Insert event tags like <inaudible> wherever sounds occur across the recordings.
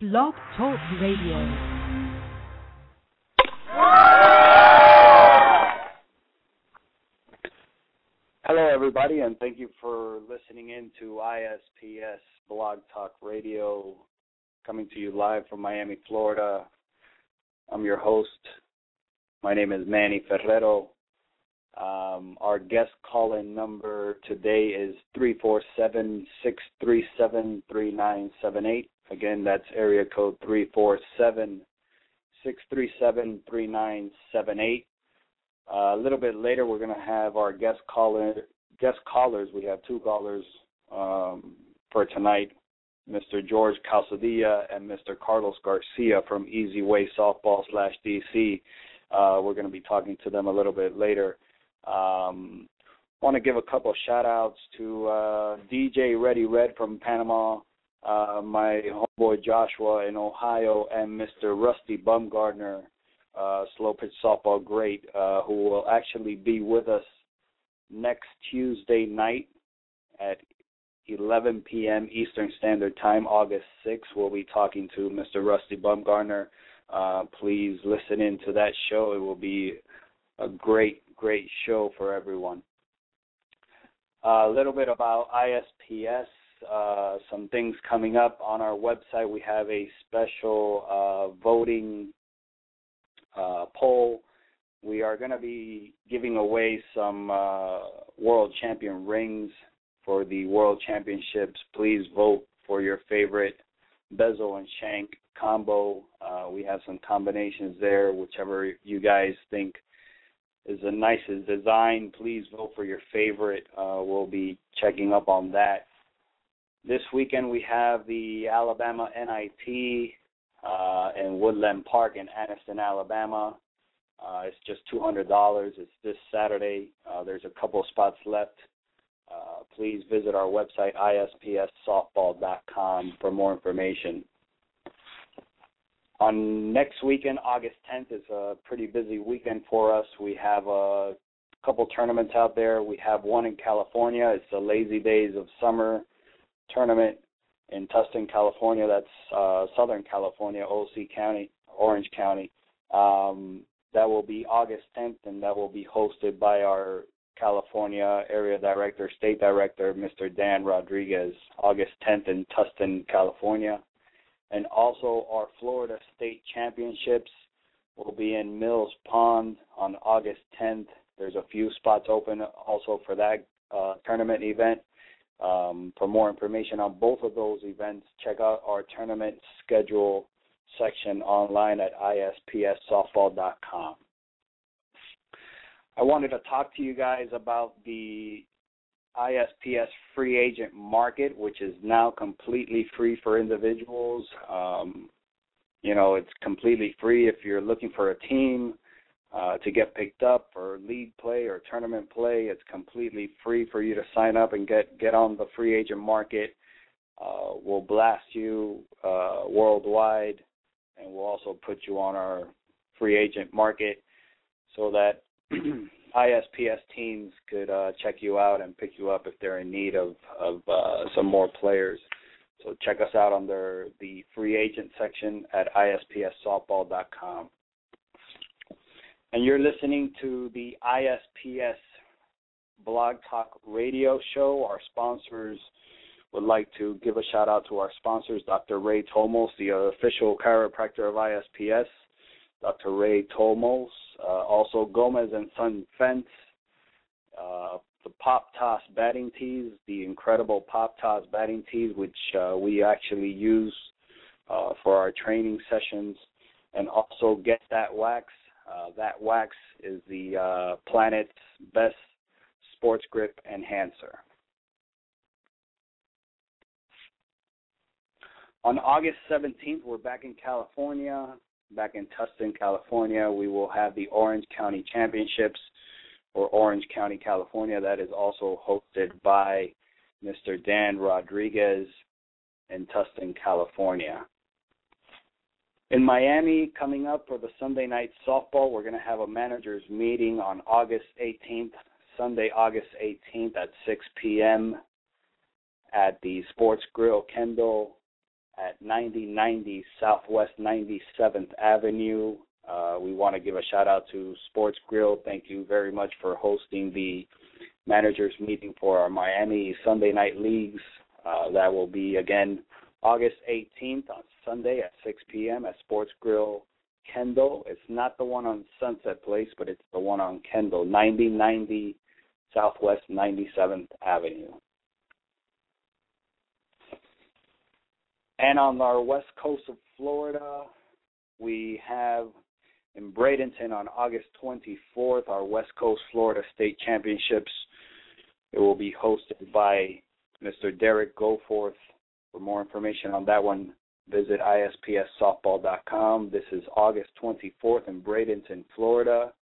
Blog Talk Radio. Hello, everybody, and thank you for listening in to ISPS Blog Talk Radio, coming to you live from Miami, Florida. I'm your host. My name is Manny Ferrero. Um, our guest call-in number today is three four seven six three seven three nine seven eight. Again, that's area code three four seven six three seven three nine seven eight. Uh, a little bit later, we're going to have our guest caller, guest callers. We have two callers um, for tonight, Mr. George Calzadilla and Mr. Carlos Garcia from Easy Way Softball slash DC. Uh, we're going to be talking to them a little bit later. Um, want to give a couple shout outs to uh, DJ Ready Red from Panama, uh, my homeboy Joshua in Ohio, and Mr. Rusty Bumgardner uh, slow pitch softball great, uh, who will actually be with us next Tuesday night at 11 p.m. Eastern Standard Time, August 6th. We'll be talking to Mr. Rusty Bumgardner. Uh, please listen in to that show. It will be a great, great show for everyone. a little bit about ISPS. Uh, some things coming up on our website. We have a special uh, voting uh, poll. We are going to be giving away some uh, world champion rings for the world championships. Please vote for your favorite bezel and shank combo. Uh, we have some combinations there, whichever you guys think is the nicest design. Please vote for your favorite. Uh, we'll be checking up on that. This weekend we have the Alabama NIT uh, in Woodland Park in Anniston, Alabama. Uh, it's just two hundred dollars. It's this Saturday. Uh, there's a couple spots left. Uh, please visit our website ispssoftball.com for more information. On next weekend, August 10th, is a pretty busy weekend for us. We have a couple tournaments out there. We have one in California. It's the Lazy Days of Summer tournament in Tustin, California. That's uh, Southern California, OC County, Orange County. Um, that will be August 10th, and that will be hosted by our California area director, state director, Mr. Dan Rodriguez, August 10th in Tustin, California. And also our Florida State Championships will be in Mills Pond on August 10th. There's a few spots open also for that uh, tournament event. Um, for more information on both of those events, check out our tournament schedule section online at ispssoftball.com. I wanted to talk to you guys about the ISPS free agent market, which is now completely free for individuals. Um, you know, it's completely free if you're looking for a team uh, to get picked up for league play or tournament play. It's completely free for you to sign up and get get on the free agent market. Uh, we'll blast you uh, worldwide, and we'll also put you on our free agent market so that <clears throat> ISPS teams could uh, check you out and pick you up if they're in need of of uh, some more players. So check us out under the free agent section at ispssoftball.com and you're listening to the ISPS Blog Talk radio show. Our sponsors would like to give a shout out to our sponsors, Dr. Ray Tomos, the official chiropractor of ISPS, Dr. Ray Tomos, uh, also Gomez and Son Fence, uh, the Pop Toss batting tees, the incredible Pop Toss batting tees, which uh, we actually use uh, for our training sessions, and also Get That Wax, uh, that wax is the uh, planet's best sports grip enhancer. On August 17th, we're back in California, back in Tustin, California. We will have the Orange County Championships for Orange County, California. That is also hosted by Mr. Dan Rodriguez in Tustin, California. In Miami, coming up for the Sunday night softball, we're going to have a managers meeting on August 18th, Sunday, August 18th at 6 p.m. at the Sports Grill Kendall at 9090 Southwest 97th Avenue. Uh, we want to give a shout out to Sports Grill. Thank you very much for hosting the managers meeting for our Miami Sunday night leagues. Uh, that will be again August 18th on Sunday at 6 p.m. at Sports Grill Kendall. It's not the one on Sunset Place, but it's the one on Kendall, 9090 Southwest 97th Avenue. And on our west coast of Florida, we have in Bradenton on August 24th our West Coast Florida State Championships. It will be hosted by Mr. Derek Goforth. For more information on that one, visit ispssoftball.com. This is August 24th in Bradenton, Florida.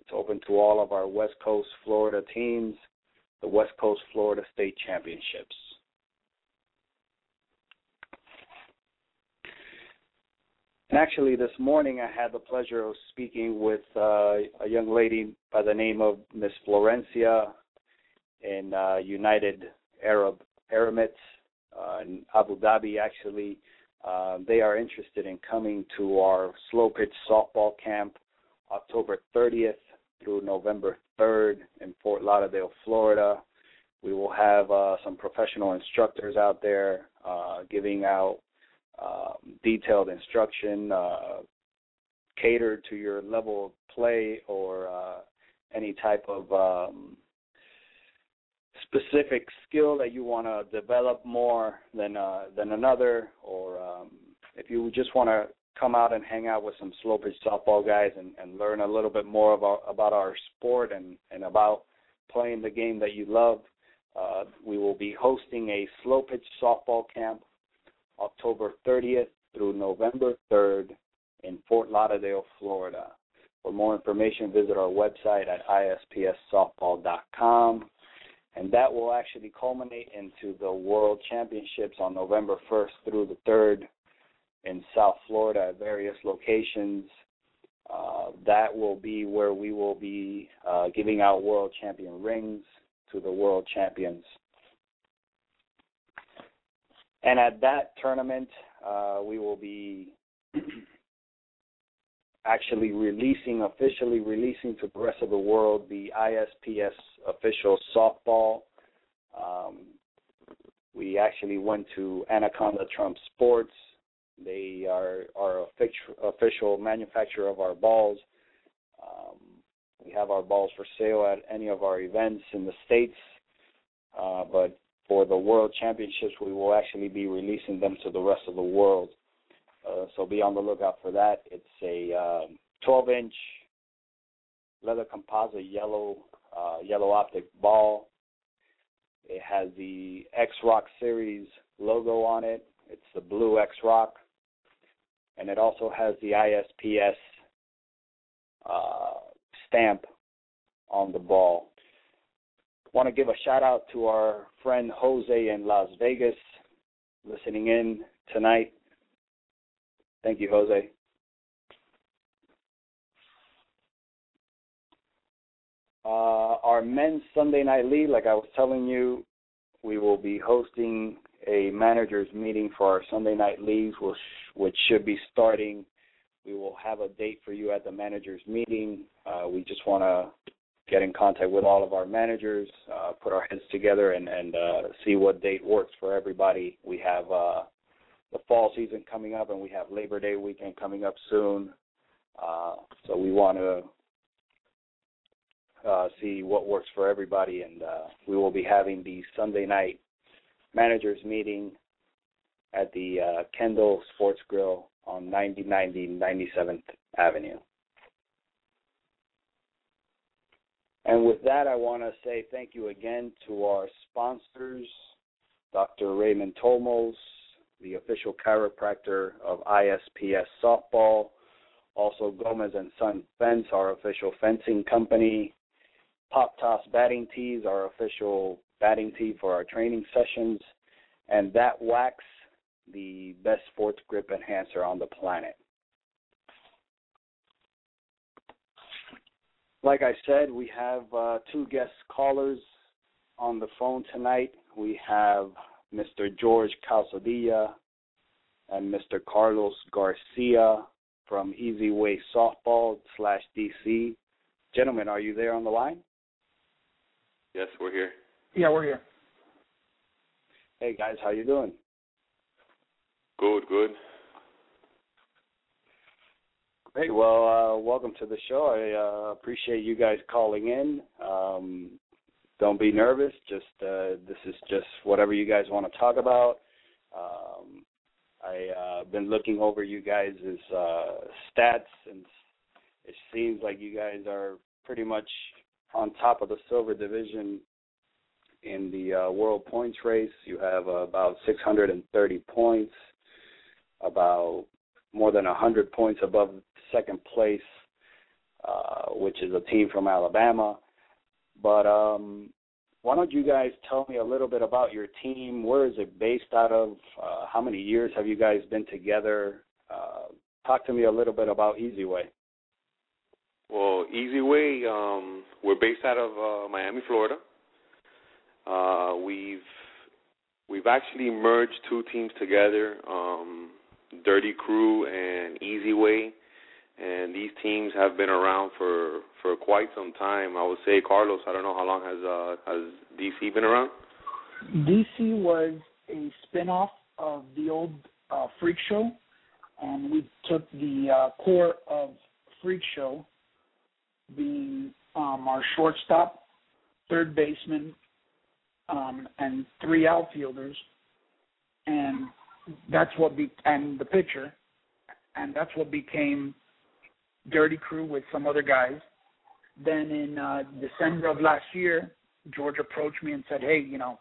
It's open to all of our West Coast Florida teams, the West Coast Florida State Championships. And actually, this morning I had the pleasure of speaking with uh, a young lady by the name of Miss Florencia in uh, United Arab Emirates uh, Abu Dhabi. Actually, uh, they are interested in coming to our slow pitch softball camp October 30th through November 3rd in Fort Lauderdale, Florida. We will have uh, some professional instructors out there uh, giving out uh, detailed instruction uh, catered to your level of play or uh, any type of um, specific skill that you want to develop more than uh, than another, or um, if you just want to come out and hang out with some slow pitch softball guys and, and learn a little bit more about about our sport and and about playing the game that you love. Uh, we will be hosting a slow pitch softball camp October 30th through November 3rd in Fort Lauderdale, Florida. For more information, visit our website at ispssoftball.com. And that will actually culminate into the World Championships on November 1st through the 3rd in South Florida at various locations. Uh, that will be where we will be uh, giving out world champion rings to the world champions and at that tournament, uh, we will be actually releasing, officially releasing to the rest of the world the ISPS official softball. Um, we actually went to Anaconda Trump Sports. They are our official manufacturer of our balls. Um, we have our balls for sale at any of our events in the states, uh, but for the World Championships, we will actually be releasing them to the rest of the world. Uh, so be on the lookout for that. It's a 12-inch um, leather composite yellow uh, yellow optic ball. It has the X Rock Series logo on it. It's the blue X Rock, and it also has the ISPS uh, stamp on the ball want to give a shout out to our friend Jose in Las Vegas listening in tonight. Thank you, Jose. Uh, our men's Sunday night league, like I was telling you, we will be hosting a managers meeting for our Sunday night leagues, which, which should be starting. We will have a date for you at the managers meeting. Uh, we just want to get in contact with all of our managers, uh, put our heads together, and, and uh, see what date works for everybody. We have uh, the fall season coming up, and we have Labor Day weekend coming up soon. Uh, so we want to uh, see what works for everybody, and uh, we will be having the Sunday night managers meeting at the uh, Kendall Sports Grill on 9090 97th Avenue. And with that, I want to say thank you again to our sponsors, Dr. Raymond Tomos, the official chiropractor of ISPS Softball, also Gomez and Son Fence, our official fencing company, Pop Toss Batting Tees, our official batting tee for our training sessions, and That Wax, the best sports grip enhancer on the planet. like I said, we have uh, two guest callers on the phone tonight. We have Mr. George Calzadilla and Mr. Carlos Garcia from Easy Way Softball slash DC. Gentlemen, are you there on the line? Yes, we're here. Yeah, we're here. Hey guys, how you doing? Good, good. Great. Well, uh, welcome to the show. I uh, appreciate you guys calling in. Um, don't be nervous. Just uh, this is just whatever you guys want to talk about. Um, I uh, been looking over you guys' uh, stats, and it seems like you guys are pretty much on top of the silver division in the uh, world points race. You have about 630 points, about more than 100 points above second place, uh, which is a team from Alabama. But um, why don't you guys tell me a little bit about your team? Where is it based out of? Uh, how many years have you guys been together? Uh, talk to me a little bit about Easy Way. Well, Easy Way, um, we're based out of uh, Miami, Florida. Uh, we've we've actually merged two teams together, um, Dirty Crew and Easy Way and these teams have been around for for quite some time. I would say, Carlos, I don't know how long has uh, has DC been around. DC was a spinoff of the old uh, Freak Show, and we took the uh, core of Freak Show, being um, our shortstop, third baseman, um, and three outfielders, and that's what be and the pitcher, and that's what became Dirty Crew with some other guys. Then in uh, December of last year, George approached me and said, "Hey, you know,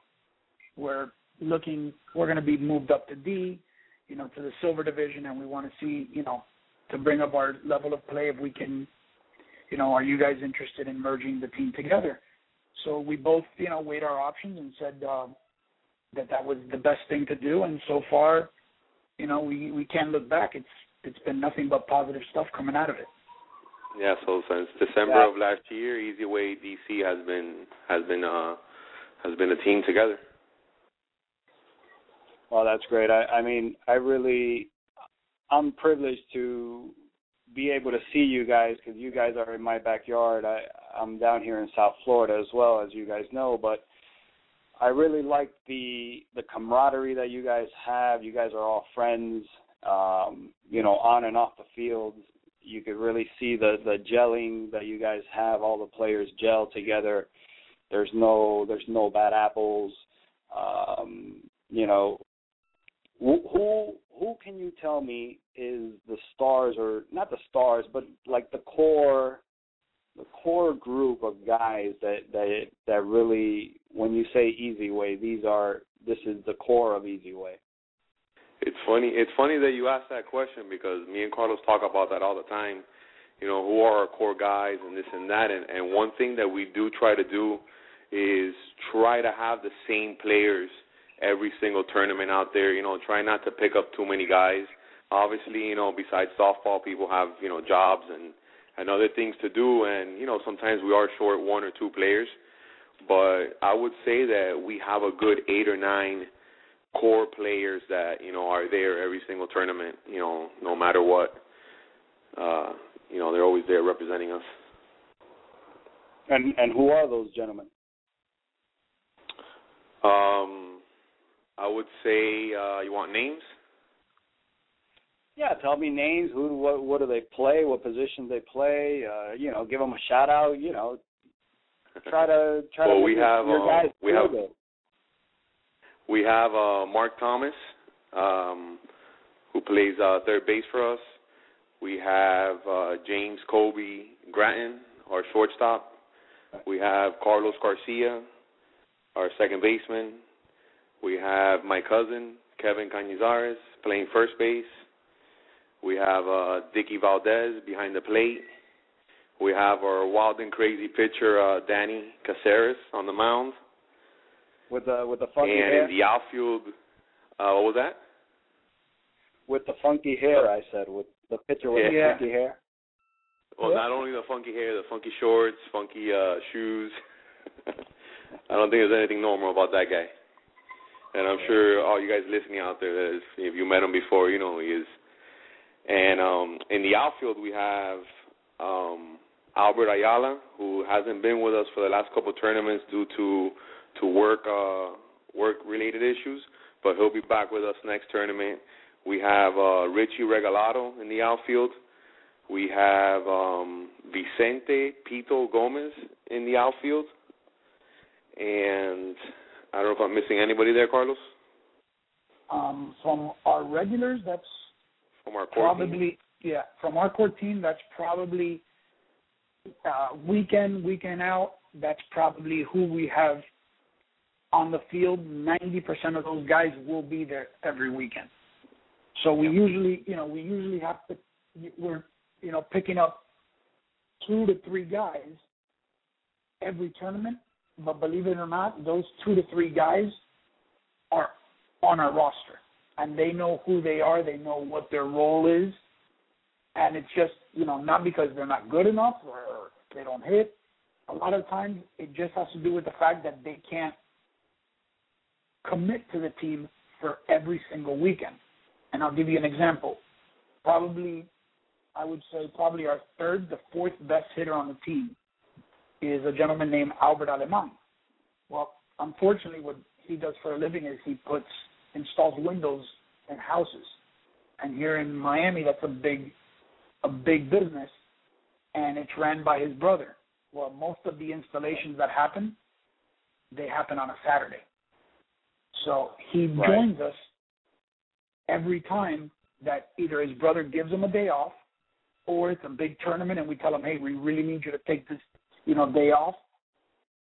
we're looking, we're going to be moved up to D, you know, to the silver division, and we want to see, you know, to bring up our level of play if we can, you know, are you guys interested in merging the team together?" So we both, you know, weighed our options and said uh, that that was the best thing to do. And so far, you know, we we can't look back. It's it's been nothing but positive stuff coming out of it. Yeah, so since December yeah. of last year, Easy Way DC has been has been uh has been a team together. Well, that's great. I, I mean, I really, I'm privileged to be able to see you guys because you guys are in my backyard. I, I'm down here in South Florida as well, as you guys know. But I really like the the camaraderie that you guys have. You guys are all friends, um, you know, on and off the field you could really see the the gelling that you guys have. All the players gel together. There's no there's no bad apples. Um, you know, who who can you tell me is the stars or not the stars, but like the core the core group of guys that that that really when you say easy way, these are this is the core of easy way. It's funny. It's funny that you ask that question because me and Carlos talk about that all the time. You know, who are our core guys and this and that. And, and one thing that we do try to do is try to have the same players every single tournament out there. You know, try not to pick up too many guys. Obviously, you know, besides softball, people have you know jobs and and other things to do, and you know sometimes we are short one or two players. But I would say that we have a good eight or nine core players that you know are there every single tournament. You know, no matter what, uh, you know they're always there representing us. And and who are those gentlemen? Um, I would say uh, you want names. Yeah, tell me names. Who, what, what do they play? What positions they play? Uh, you know, give them a shout out. You know, <laughs> try to try well, to. we have your guys uh, we have it. We have uh, Mark Thomas, um, who plays uh, third base for us. We have uh, James Kobe Gratton, our shortstop. We have Carlos Garcia, our second baseman. We have my cousin, Kevin Cañizares, playing first base. We have uh, Dicky Valdez behind the plate. We have our wild and crazy pitcher, uh, Danny Caceres, on the mound with the with the funky and hair. And in the outfield, uh, what was that? With the funky hair, I said. With the pitcher with yeah. the funky hair. Well, yeah. not only the funky hair, the funky shorts, funky uh shoes. <laughs> I don't think there's anything normal about that guy. and I'm sure all you guys listening out there, if you met him before, you know who he is. And um, in the outfield, we have um, Albert Ayala, who hasn't been with us for the last couple of tournaments due to to work uh, work related issues, but he'll be back with us next tournament. We have uh, Richie Regalado in the outfield. We have um, Vicente Pito Gomez in the outfield, and I don't know if I'm missing anybody there, Carlos. Um, from our regulars, that's from our core probably team. yeah. From our core team, that's probably uh, weekend weekend out. That's probably who we have on the field. Ninety percent of those guys will be there every weekend. So we usually, you know, we usually have to. We're, you know, picking up two to three guys every tournament. But believe it or not, those two to three guys are on our roster and they know who they are, they know what their role is, and it's just you know not because they're not good enough or they don't hit. A lot of times it just has to do with the fact that they can't commit to the team for every single weekend. And I'll give you an example. Probably, I would say probably our third, the fourth best hitter on the team is a gentleman named Albert Aleman. Well, unfortunately, what he does for a living is he puts installs windows in houses. And here in Miami, that's a big, a big business, and it's ran by his brother. Well, most of the installations that happen, they happen on a Saturday. So he Right. joins us every time that either his brother gives him a day off, or it's a big tournament, and we tell him, hey, we really need you to take this, you know, day off.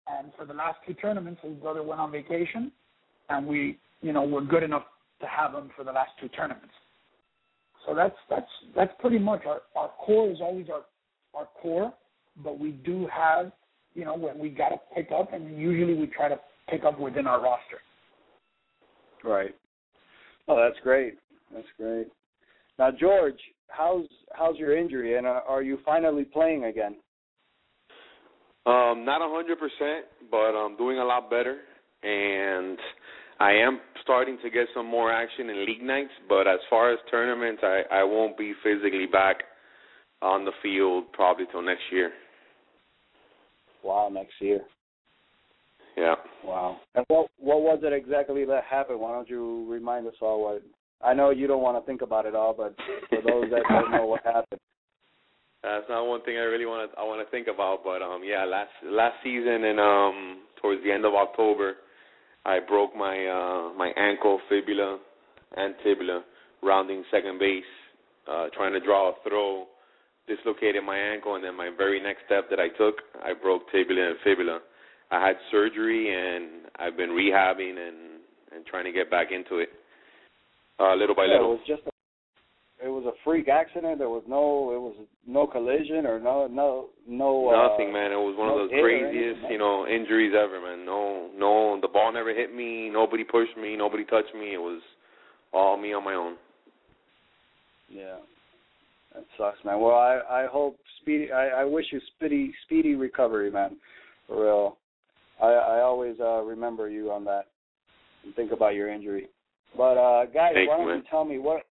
And for the last two tournaments, his brother went on vacation, and we you know, we're good enough to have him for the last two tournaments. So that's that's that's pretty much our our core is always our our core, but we do have you know when we got to pick up, and usually we try to pick up within our roster. Right. Oh, that's great. That's great. Now, George, how's how's your injury, and uh, are you finally playing again? Um, not a hundred percent, but I'm doing a lot better, and I am starting to get some more action in league nights. But as far as tournaments, I I won't be physically back on the field probably till next year. Wow, next year. Yeah. Wow. And what what was it exactly that happened? Why don't you remind us all what? I know you don't want to think about it all, but for those that don't know what happened. <laughs> That's not one thing I really want to I want to think about, but um yeah, last last season and um towards the end of October, I broke my uh my ankle, fibula, and tibia, rounding second base, uh trying to draw a throw, dislocated my ankle, and then my very next step that I took, I broke tibia and fibula. I had surgery and I've been rehabbing and and trying to get back into it, uh, little by Yeah, little. it was just a, it was a freak accident. There was no it was no collision or no no no Nothing, uh, man. It was one no of those craziest, you know, injuries ever, man. No, no, the ball never hit me. Nobody pushed me. Nobody touched me. It was all me on my own. Yeah. That sucks, man. Well, I I hope speedy. I I wish you speedy speedy recovery, man. For real. I I always uh remember you on that and think about your injury. But uh guys, Thank why don't man. you tell me what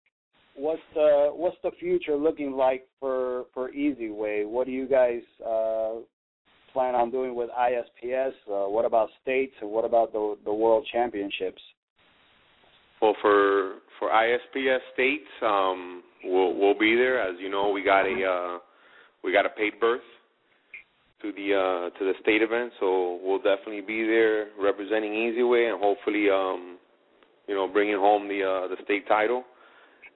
what's the what's the future looking like for for Easy Way? What do you guys uh plan on doing with ISPS? Uh, what about states and what about the the World Championships? Well, for for ISPS states, um, we'll we'll be there. As you know, we got a uh, we got a paid berth to the uh, to the state event, so we'll definitely be there representing Easy Way and hopefully, um, you know, bringing home the uh, the state title.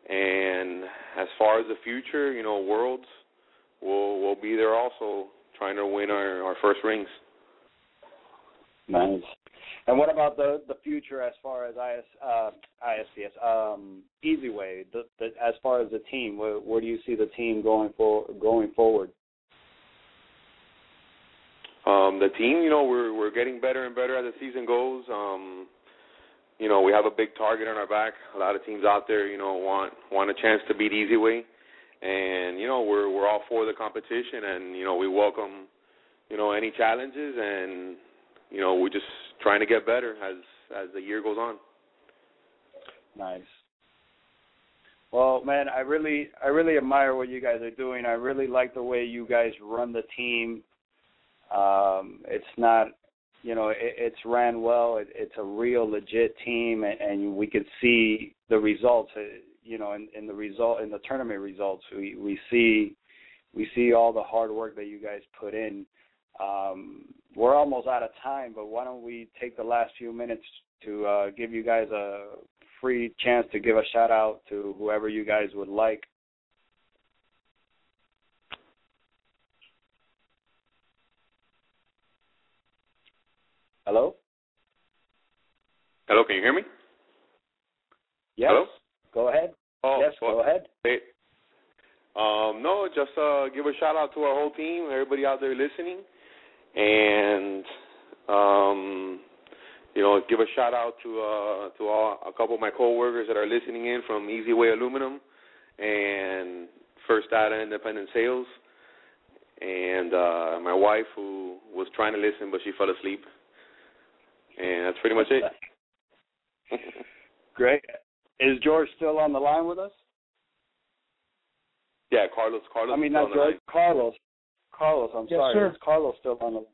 And as far as the future, you know, worlds, we'll we'll be there also trying to win our our first rings. Nice. And what about the the future as far as IS uh, ISPS um, Easy Way? The, the, as far as the team, where, where do you see the team going for going forward? Um, the team, you know, we're we're getting better and better as the season goes. Um, you know, we have a big target on our back. A lot of teams out there, you know, want want a chance to beat Easy Way, and you know, we're we're all for the competition, and you know, we welcome, you know, any challenges, and you know, we're just trying to get better as as the year goes on. Nice. Well, man, I really, I really admire what you guys are doing. I really like the way you guys run the team. Um, it's not, you know, it, it's ran well. It, it's a real legit team, and, and we could see the results. Uh, you know, in, in the result in the tournament results, we we see we see all the hard work that you guys put in. Um, we're almost out of time, but why don't we take the last few minutes to uh, give you guys a free chance to give a shout out to whoever you guys would like. Hello? Hello, can you hear me? Yes. Hello? Go ahead. Oh, yes, well, go ahead. Hey. Um, no, just uh, give a shout out to our whole team, everybody out there listening, and um, you know, give a shout out to uh, to all, a couple of my coworkers that are listening in from Easy Way Aluminum and First Data Independent Sales, and uh, my wife who was trying to listen but she fell asleep, and that's pretty much it. <laughs> Great. Is George still on the line with us? Yeah, Carlos. Carlos. I mean, not George. Carlos. Carlos. I'm yes, sorry. Sir. Is Carlos still on the line?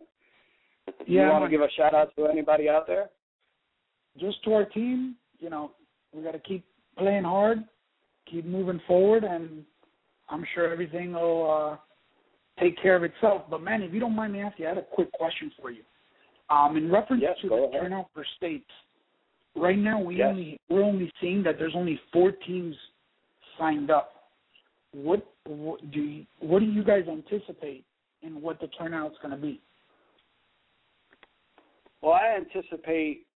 <laughs> Yeah, you want to give a shout out to anybody out there? Just to our team, you know, we got to keep playing hard, keep moving forward, and I'm sure everything will uh, take care of itself. But man, if you don't mind me asking, I had a quick question for you. Um, in reference yes, to the the ahead. turnout for states, right now we yes. only we're only seeing that there's only four teams signed up. What, what do you, what do you guys anticipate in what the turnout's going to be? Well, I anticipate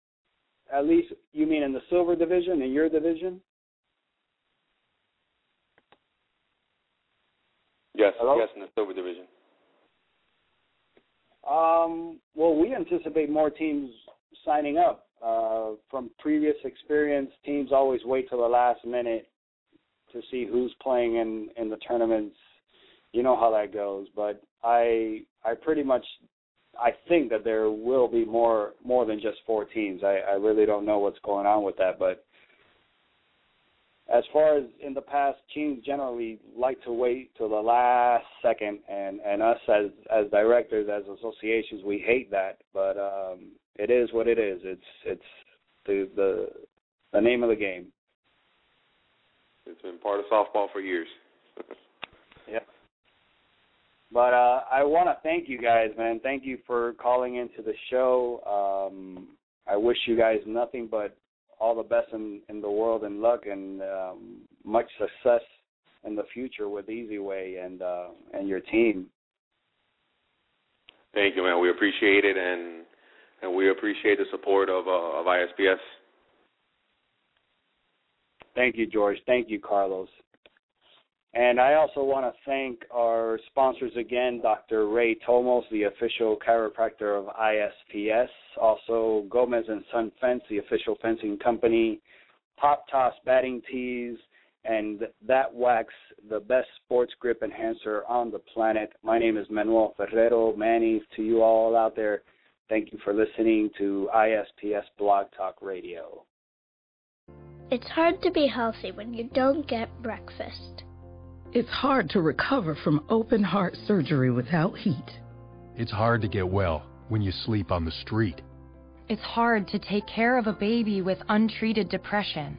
at least you mean in the silver division in your division. Yes, Hello? yes, in the silver division. Um, well, we anticipate more teams signing up. Uh, from previous experience, teams always wait till the last minute to see who's playing in in the tournaments. You know how that goes, but I I pretty much I think that there will be more more than just four teams. I, I really don't know what's going on with that, but as far as in the past, teams generally like to wait till the last second, and and us as as directors, as associations, we hate that. But um, it is what it is. It's it's the the the name of the game. It's been part of softball for years. <laughs> Yep. But uh, I want to thank you guys, man. Thank you for calling into the show. Um, I wish you guys nothing but all the best in, in the world and luck and um, much success in the future with Easy Way and uh, and your team. Thank you, man. We appreciate it, and and we appreciate the support of uh, of ISPS. Thank you, George. Thank you, Carlos. And I also want to thank our sponsors again, Dr. Ray Tomos, the official chiropractor of ISPS, also Gomez and Son Fence, the official fencing company, Pop Toss batting tees, and That Wax, the best sports grip enhancer on the planet. My name is Manuel Ferrero. Manny, to you all out there, thank you for listening to ISPS Blog Talk Radio. It's hard to be healthy when you don't get breakfast. It's hard to recover from open heart surgery without heat. It's hard to get well when you sleep on the street. It's hard to take care of a baby with untreated depression.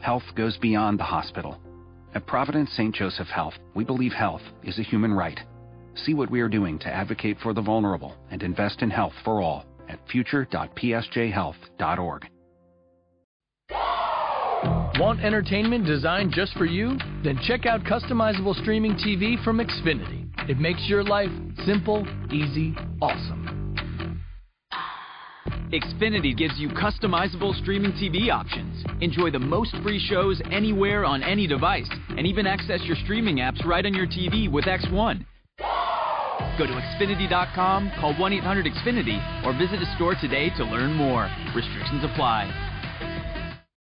Health goes beyond the hospital. At Providence St. Joseph Health, we believe health is a human right. See what we are doing to advocate for the vulnerable and invest in health for all at future.psjhealth.org. Want entertainment designed just for you? Then check out customizable streaming TV from Xfinity. It makes your life simple, easy, awesome. Xfinity gives you customizable streaming TV options. Enjoy the most free shows anywhere on any device, and even access your streaming apps right on your TV with X1. Go to Xfinity.com, call 1 800 Xfinity, or visit a store today to learn more. Restrictions apply.